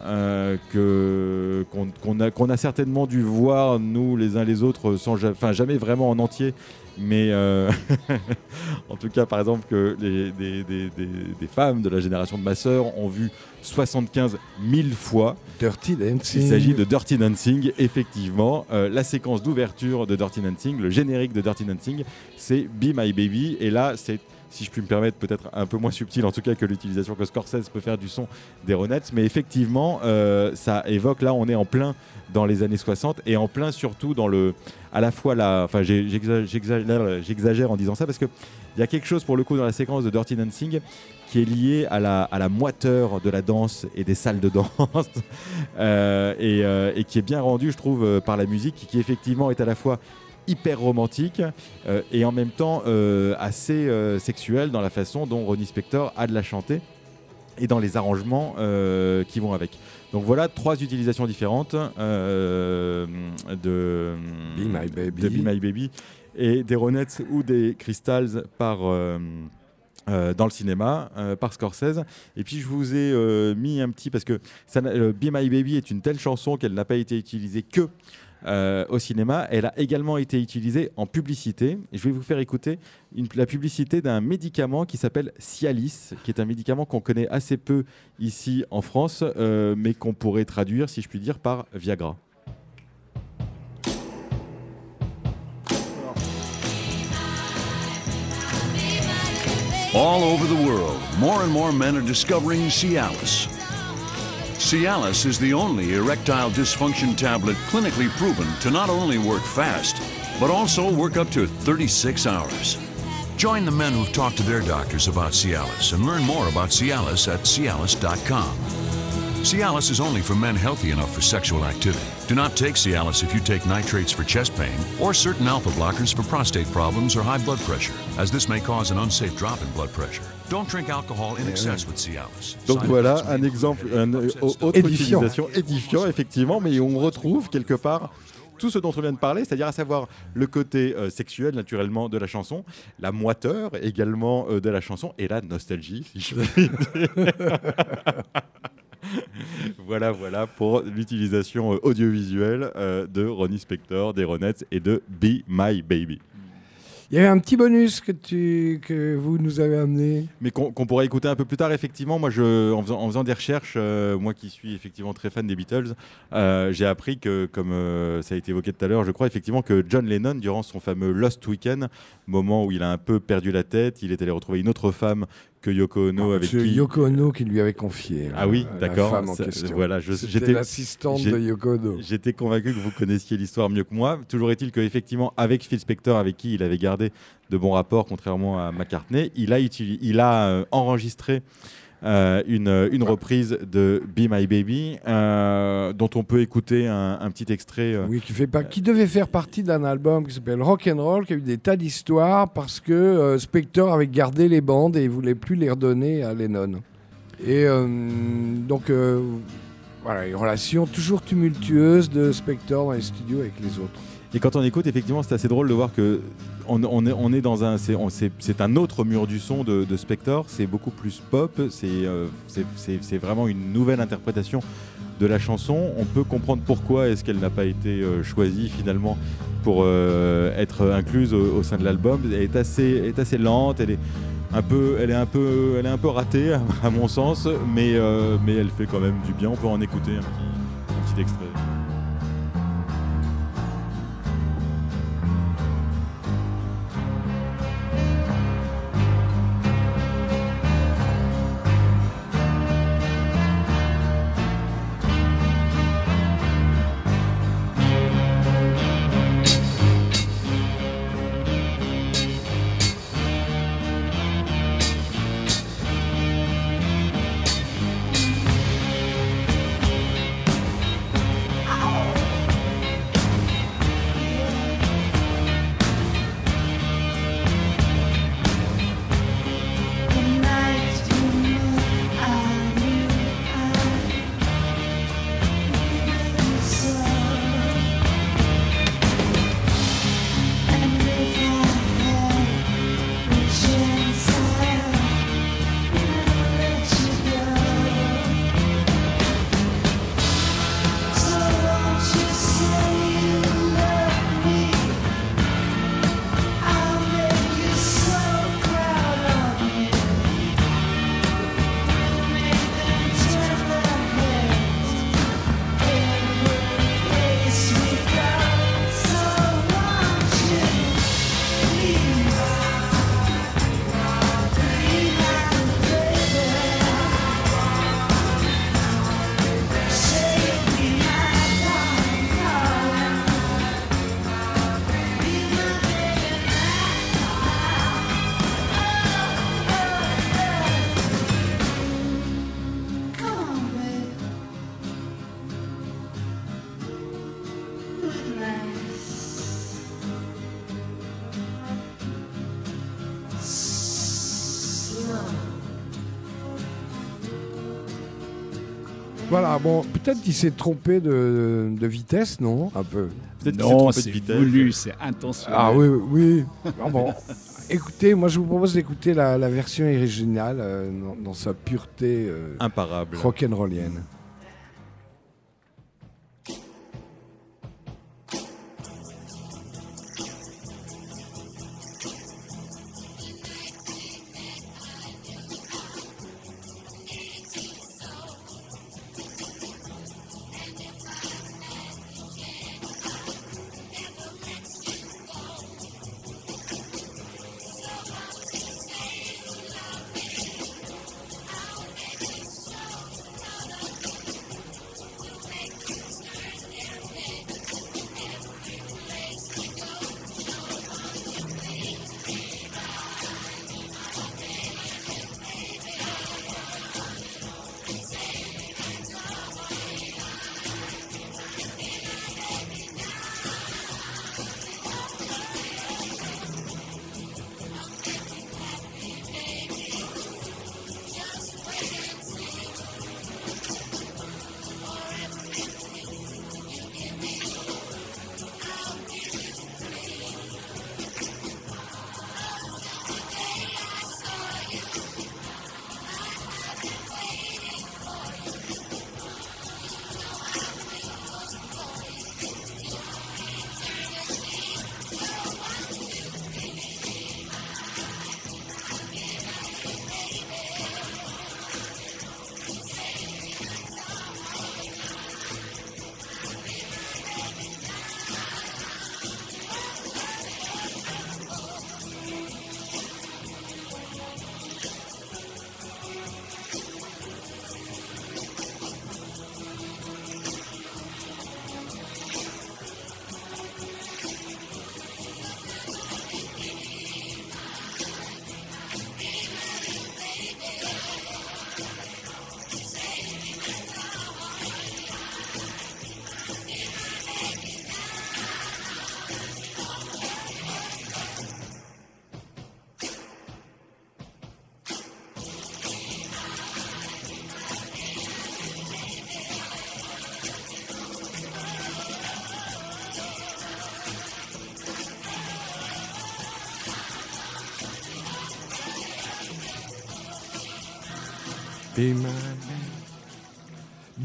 qu'on a, certainement dû voir nous les uns les autres sans enfin jamais vraiment en entier mais en tout cas par exemple que les, des- des femmes de la génération de ma sœur ont vu 75 000 fois Dirty Dancing. il s'agit de Dirty Dancing, effectivement. Euh, la séquence d'ouverture de Dirty Dancing, le générique de Dirty Dancing, c'est Be My Baby. Et là, c'est, si je puis me permettre, peut-être un peu moins subtil en tout cas que l'utilisation que Scorsese peut faire du son des Ronettes. Mais effectivement, euh, ça évoque, là, on est en plein dans les années 60 et en plein surtout dans le. À la fois, la, enfin, j'exagère en disant ça parce que. Il y a quelque chose pour le coup dans la séquence de Dirty Dancing qui est lié à la, moiteur de la danse et des salles de danse euh, et, euh, et qui est bien rendu, je trouve, par la musique, qui effectivement est à la fois hyper romantique euh, et en même temps euh, assez euh, sexuelle dans la façon dont Ronnie Spector a de la chanter et dans les arrangements qui vont avec. Donc voilà trois utilisations différentes de, Be My Baby. de Be My Baby et des Ronettes ou des Crystals par euh, dans le cinéma euh, par Scorsese. Et puis je vous ai euh, mis un petit parce que ça, Be My Baby est une telle chanson qu'elle n'a pas été utilisée que euh, au cinéma. Elle a également été utilisée en publicité. Je vais vous faire écouter la publicité d'un médicament qui s'appelle Cialis, qui est un médicament qu'on connaît assez peu ici en France, euh, mais qu'on pourrait traduire, si je puis dire, par Viagra. All over the world, more and more men are discovering Cialis. Cialis is the only erectile dysfunction tablet clinically proven to not only work fast, but also work up to 36 hours. Join the men who've talked to their doctors about Cialis and learn more about Cialis at Cialis.com. Cialis is only for men healthy enough for sexual activity. Do not take Cialis if you take nitrates for chest pain or certain alpha blockers for prostate problems or high blood pressure, as this may cause an unsafe drop in blood pressure. Don't drink alcohol in excess with Cialis. Donc voilà un exemple, un, euh, autre Édifiant. utilisation édifiant effectivement, mais on retrouve quelque part tout ce dont on vient de parler, c'est-à-dire à savoir le côté euh, sexuel naturellement de la chanson, la moiteur également euh, de la chanson et la nostalgie, si je puis dire. voilà, voilà pour l'utilisation euh, audiovisuelle euh, de Ronnie Spector, des Ronettes et de Be My Baby. Il y avait un petit bonus que, tu, que vous nous avez amené. Mais qu'on qu'on pourrait écouter un peu plus tard, effectivement. Moi, je, en, faisant, en faisant des recherches, euh, moi qui suis effectivement très fan des Beatles, euh, j'ai appris que, comme euh, ça a été évoqué tout à l'heure, je crois effectivement que John Lennon, durant son fameux Lost Weekend, moment où il a un peu perdu la tête, il est allé retrouver une autre femme que Yoko Ono, avec C'est qui. Yoko Ono qui lui avait confié. Ah oui, la d'accord. voilà, j'étais- l'assistante de Yoko Ono. J'étais convaincu que vous connaissiez l'histoire mieux que moi. Toujours est-il qu'effectivement, avec Phil Spector, avec qui il avait gardé de bons rapports, contrairement à McCartney, il a, utili- il a euh, enregistré euh, une, une reprise de Be My Baby, euh, dont on peut écouter un, petit extrait. euh, Oui, qui, devait faire partie d'un album qui s'appelle Rock and Roll, qui a eu des tas d'histoires parce que Spector avait gardé les bandes et il voulait plus les redonner à Lennon. Et donc voilà, une relation toujours tumultueuse de Spector dans les studios avec les autres. Et quand on écoute, effectivement, c'est assez drôle de voir que on, est, dans un, c'est, un autre mur du son de, Spector. C'est beaucoup plus pop. C'est, euh, c'est, vraiment une nouvelle interprétation de la chanson. On peut comprendre pourquoi est-ce qu'elle n'a pas été euh, choisie finalement pour euh, être incluse au, sein de l'album. Elle est assez, est assez lente. Elle est un peu, elle est un peu, elle est un peu ratée à, mon sens, mais, mais elle fait quand même du bien. On peut en écouter un petit extrait. Bon, peut-être qu'il s'est trompé de, de vitesse, non? Un peu. Peut-être qu'il s'est Non, c'est voulu, c'est intentionnel. Ah oui, oui. oui. Ah bon. Écoutez, moi je vous propose d'écouter la, la version originale euh, dans, dans sa pureté euh, Imparable. rock'n'rollienne.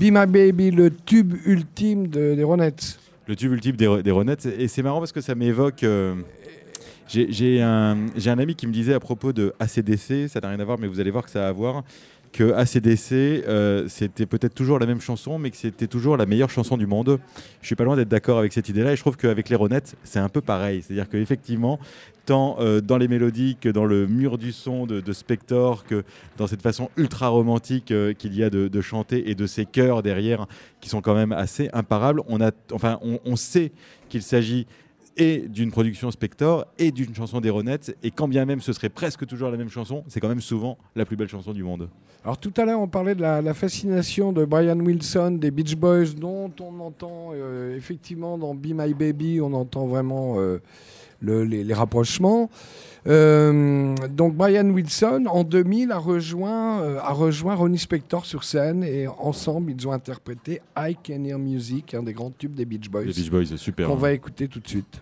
Be My Baby, le tube ultime de- des Ronettes. Le tube ultime des, des Ronettes. Et c'est marrant parce que ça m'évoque. euh, j'ai- un, un ami qui me disait à propos de ACDC, ça n'a rien à voir, mais vous allez voir que ça a à voir, que ACDC, euh, c'était peut-être toujours la même chanson, mais que c'était toujours la meilleure chanson du monde. Je suis pas loin d'être d'accord avec cette idée-là, et je trouve qu'avec les Ronettes, c'est un peu pareil. C'est-à-dire qu'effectivement, tant euh, dans les mélodies que dans le mur du son de, Spector, que dans cette façon ultra romantique euh, qu'il y a de, chanter et de ces chœurs derrière qui sont quand même assez imparables, on, a, enfin, on sait qu'il s'agit et d'une production Spector et d'une chanson des Ronettes, et quand bien même ce serait presque toujours la même chanson, c'est quand même souvent la plus belle chanson du monde. Alors tout à l'heure, on parlait de la, la fascination de Brian Wilson, des Beach Boys, dont on entend euh, effectivement dans Be My Baby, on entend vraiment euh, le- les, les rapprochements. Euh, donc Brian Wilson, en 2000, a rejoint, euh, a rejoint Ronnie Spector sur scène et ensemble, ils ont interprété I Can Hear Music, un des grands tubes des Beach Boys, Les Beach Boys, c'est super. qu'on hein. va écouter tout de suite.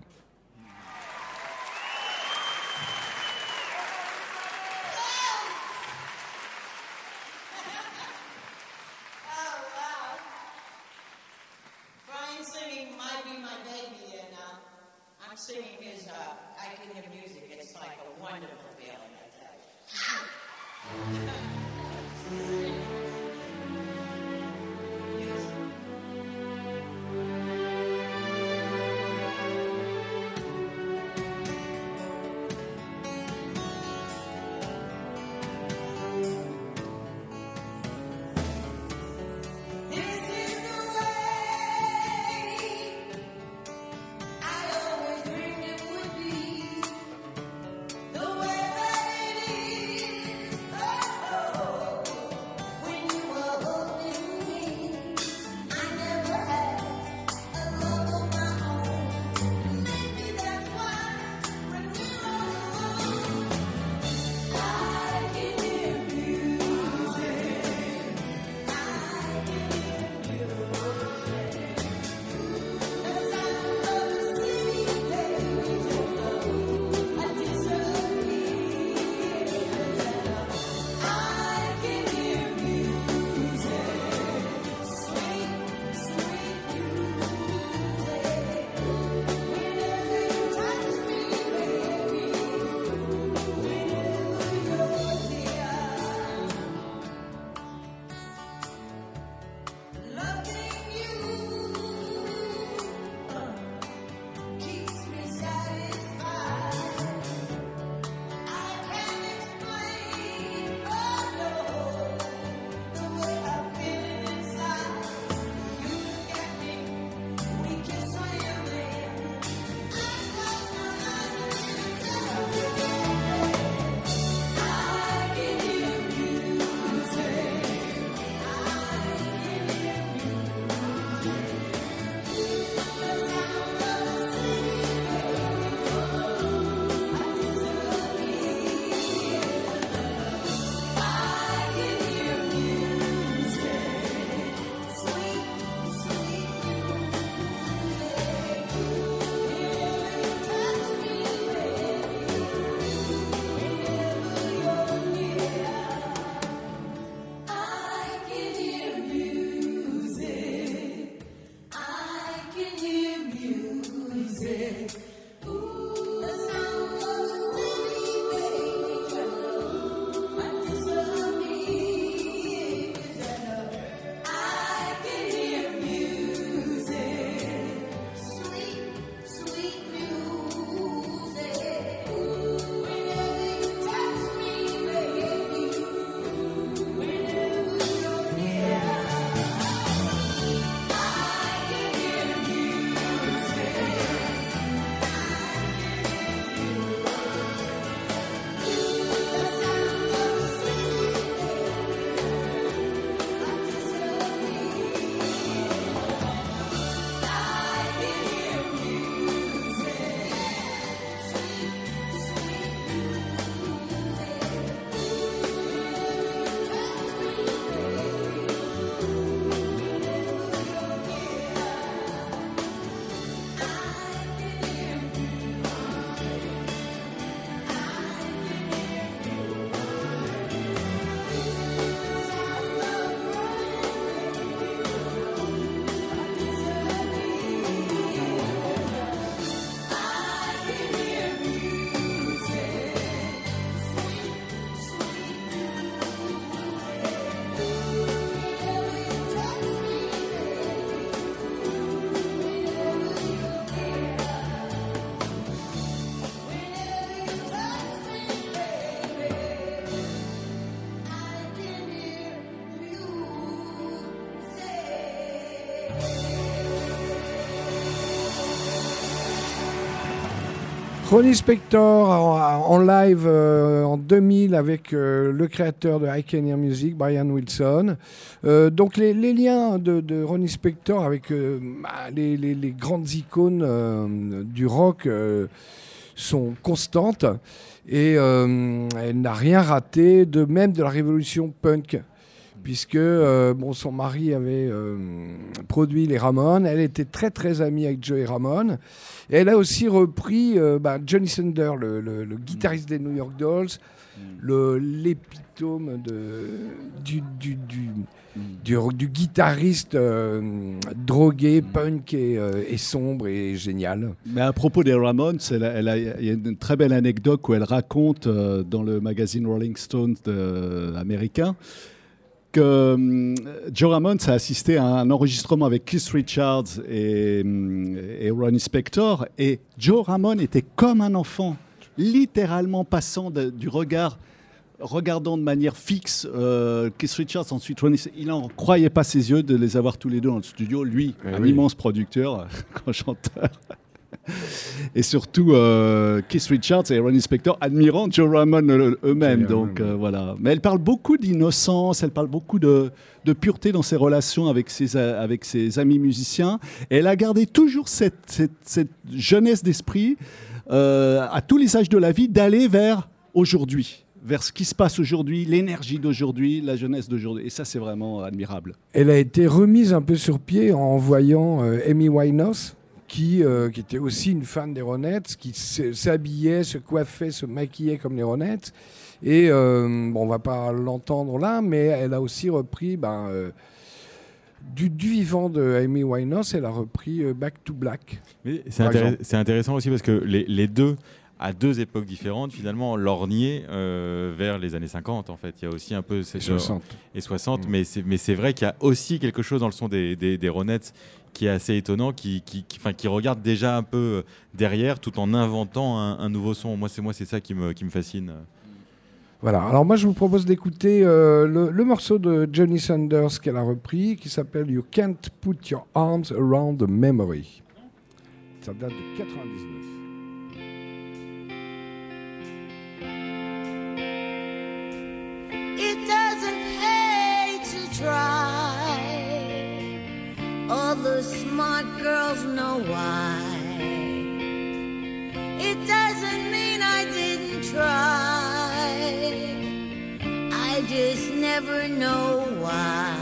Ronnie Spector en, live euh, en 2000 avec euh, le créateur de I Can Music, Brian Wilson. Euh, donc les, liens de, Ronnie Spector avec bah, les, les- grandes icônes du rock sont constantes et elle n'a rien raté, de même de la révolution punk. Puisque euh, bon, son mari avait euh, produit les Ramones, elle était très très amie avec Joey Ramone. Et elle a aussi repris euh, bah, Johnny Thunder, le, le- le guitariste des New York Dolls, le- l'épitome de, du, du, du, du, du guitariste euh, drogué, punk et, euh, et sombre et génial. Mais à propos des Ramones, il y a une très belle anecdote où elle raconte euh, dans le magazine Rolling Stone de- américain que hum, Joe Ramone a assisté à un enregistrement avec Keith Richards et, hum, et Ronnie Spector et Joe Ramone était comme un enfant, littéralement passant de- du regard regardant de manière fixe euh, Keith Richards, ensuite Ronnie, il n'en croyait pas ses yeux de les avoir tous les deux dans le studio. Lui, Eh un oui. immense producteur, grand chanteur. Et surtout, euh, Keith Richards et Ronnie Spector admirant Joe Ramone eux- eux-mêmes. Donc euh, voilà. Mais elle parle beaucoup d'innocence, elle parle beaucoup de, de pureté dans ses relations avec ses, a- avec ses amis musiciens. Et elle a gardé toujours cette, cette- cette jeunesse d'esprit euh, à tous les âges de la vie d'aller vers aujourd'hui, vers ce qui se passe aujourd'hui, l'énergie d'aujourd'hui, la jeunesse d'aujourd'hui. Et ça, c'est vraiment admirable. Elle a été remise un peu sur pied en voyant euh, Amy Winehouse, qui, euh, qui était aussi une fan des Ronettes, qui s'habillait, se coiffait, se maquillait comme les Ronettes. Et euh, bon, on va pas l'entendre là, mais elle a aussi repris ben, euh, du, du vivant de Amy Winehouse, elle a repris euh, Back to Black. Mais c'est intéress- intéressant aussi parce que les, les deux, à deux époques différentes, finalement, lorgnaient euh, vers les années 50. En fait, il y a aussi un peu cette, 60. et 60, Mm. mais c'est mais c'est vrai qu'il y a aussi quelque chose dans le son des, des, des Ronettes qui est assez étonnant, qui, qui, qui, enfin, qui regarde déjà un peu derrière tout en inventant un, un nouveau son. Moi, c'est moi, c'est ça qui me, qui me fascine. Voilà, alors moi je vous propose d'écouter euh, le, le morceau de Johnny Sanders qu'elle a repris qui s'appelle You Can't Put Your Arms Around the Memory. Ça date de 99. It doesn't pay to try. All the smart girls know why. It doesn't mean I didn't try. I just never know why.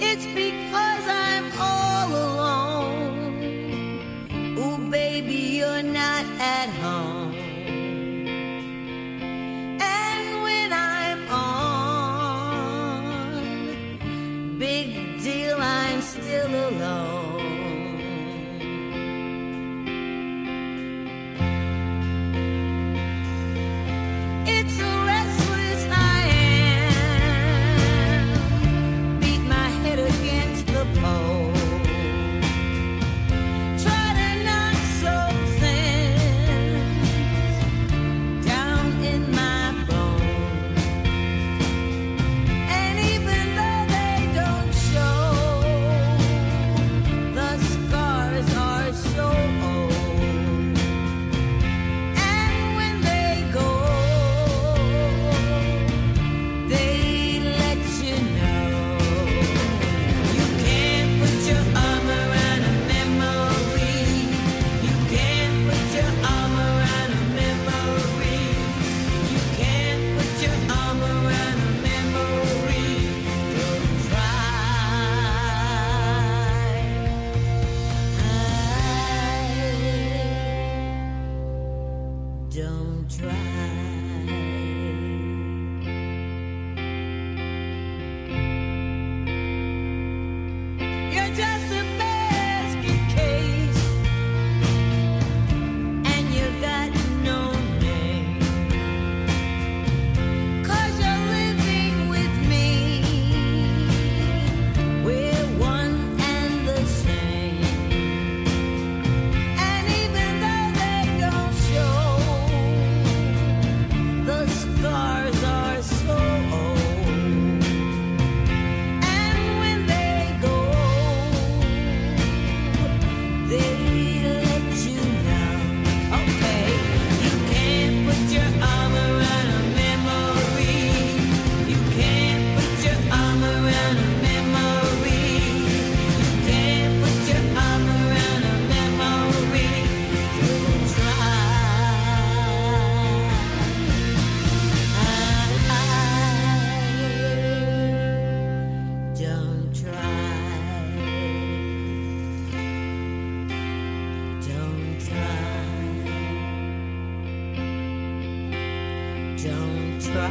It's because I'm all alone. Ooh, baby, you're not at home. feel alone.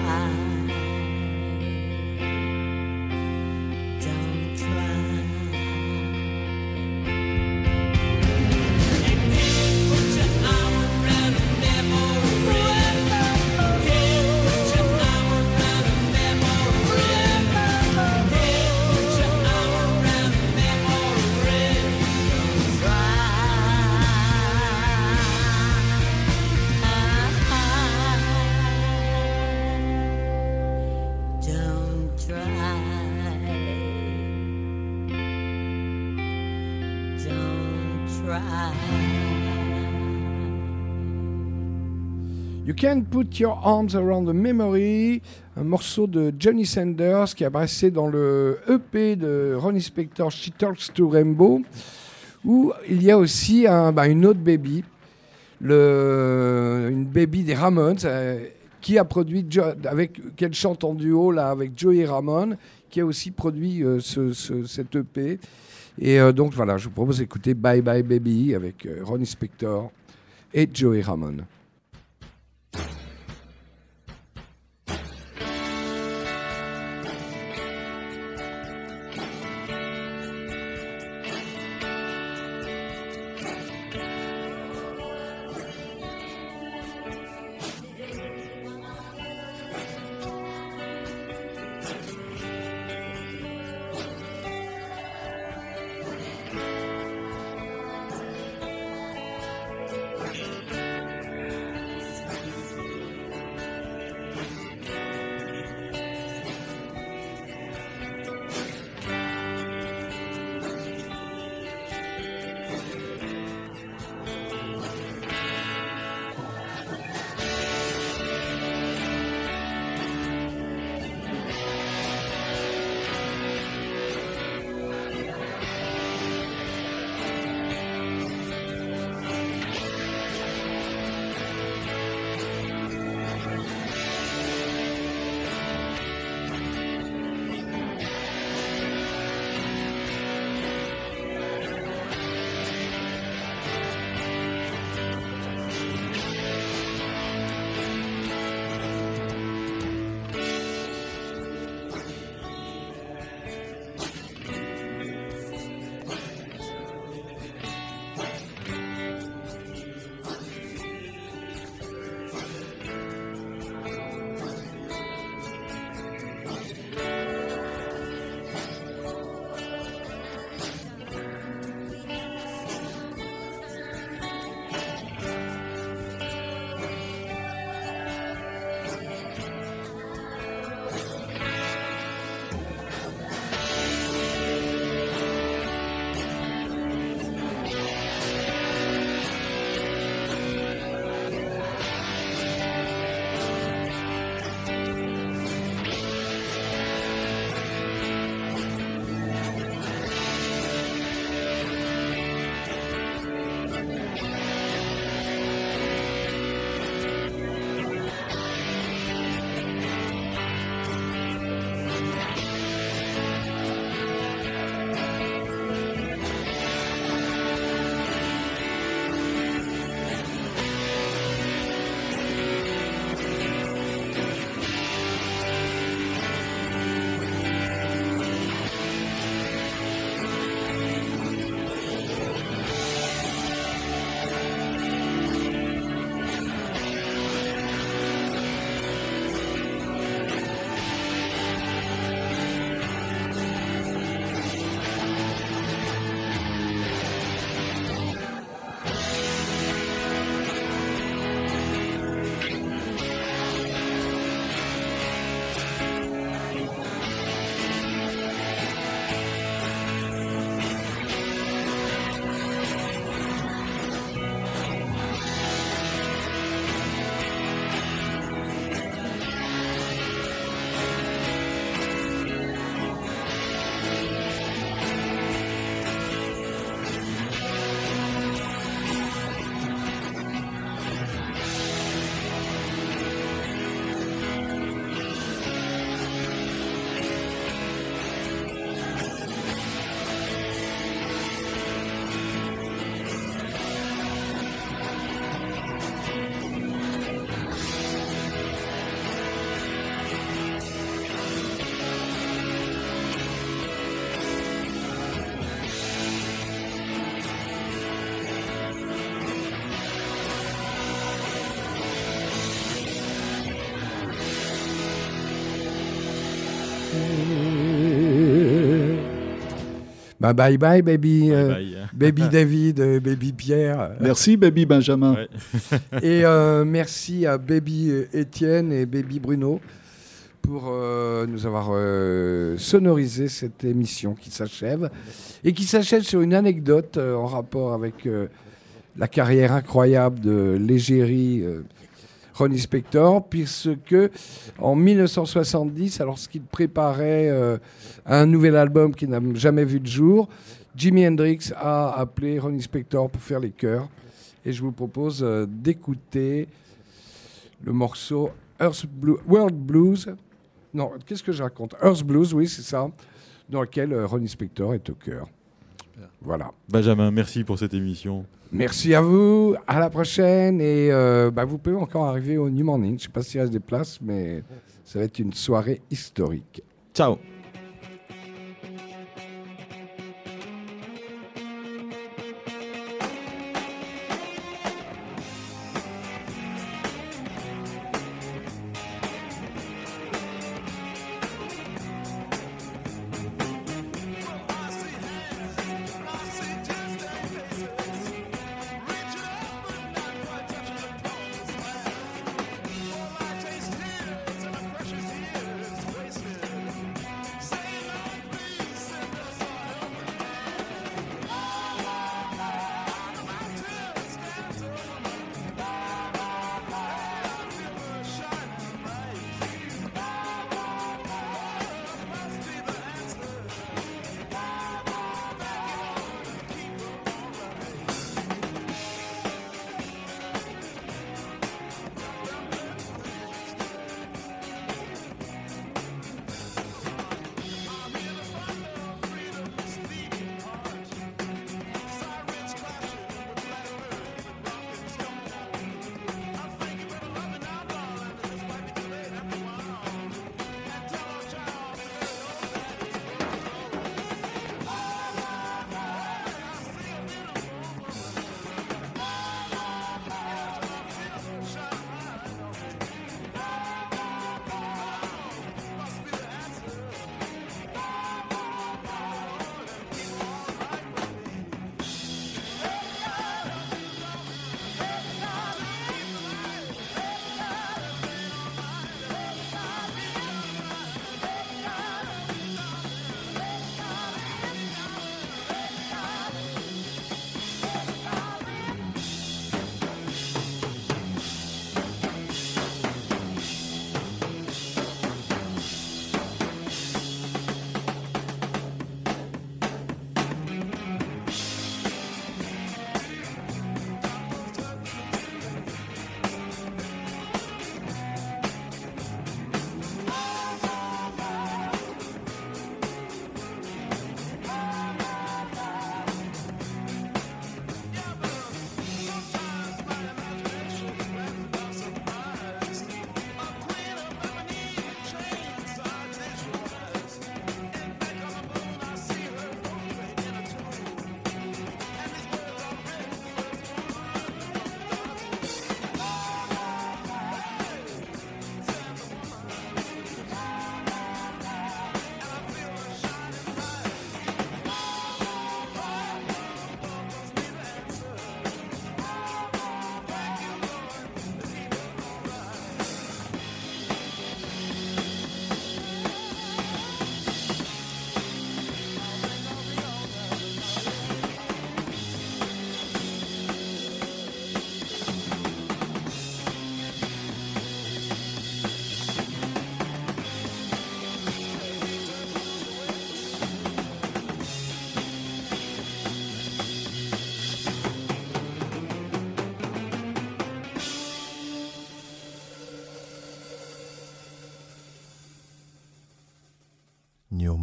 Don't Can Put Your Arms Around the Memory, un morceau de Johnny Sanders qui a brassé dans le EP de Ronnie Spector, She Talks to Rainbow, où il y a aussi bah, une autre baby, une baby des Ramones, euh, qui a produit, avec, qu'elle chante en duo là, avec Joey Ramone, qui a aussi produit euh, ce, ce- cet EP. Et euh, donc voilà, je vous propose d'écouter Bye Bye Baby avec Ronnie Spector et Joey Ramone. Bah, bye bye, baby. Bye euh, bye. baby David, euh, baby Pierre. Merci, baby Benjamin. Ouais. Et euh, merci à baby Étienne et baby Bruno pour euh, nous avoir euh, sonorisé cette émission qui s'achève. Et qui s'achève sur une anecdote euh, en rapport avec euh, la carrière incroyable de l'égérie euh, Ronnie Spector, puisque en 1970, alors qu'il préparait euh, un nouvel album qui n'a jamais vu de jour, Jimi Hendrix a appelé Ronnie Spector pour faire les chœurs. Et je vous propose euh, d'écouter le morceau Earth World Blues. Non, qu'est-ce que je raconte? Earth Blues, oui, c'est ça, dans lequel euh, Ronnie Spector est au cœur. Voilà. Benjamin, merci pour cette émission. Merci à vous, à la prochaine. Et euh, bah, vous pouvez encore arriver au New Morning. Je ne sais pas s'il reste des places, mais ça va être une soirée historique. Ciao.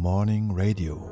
Morning Radio.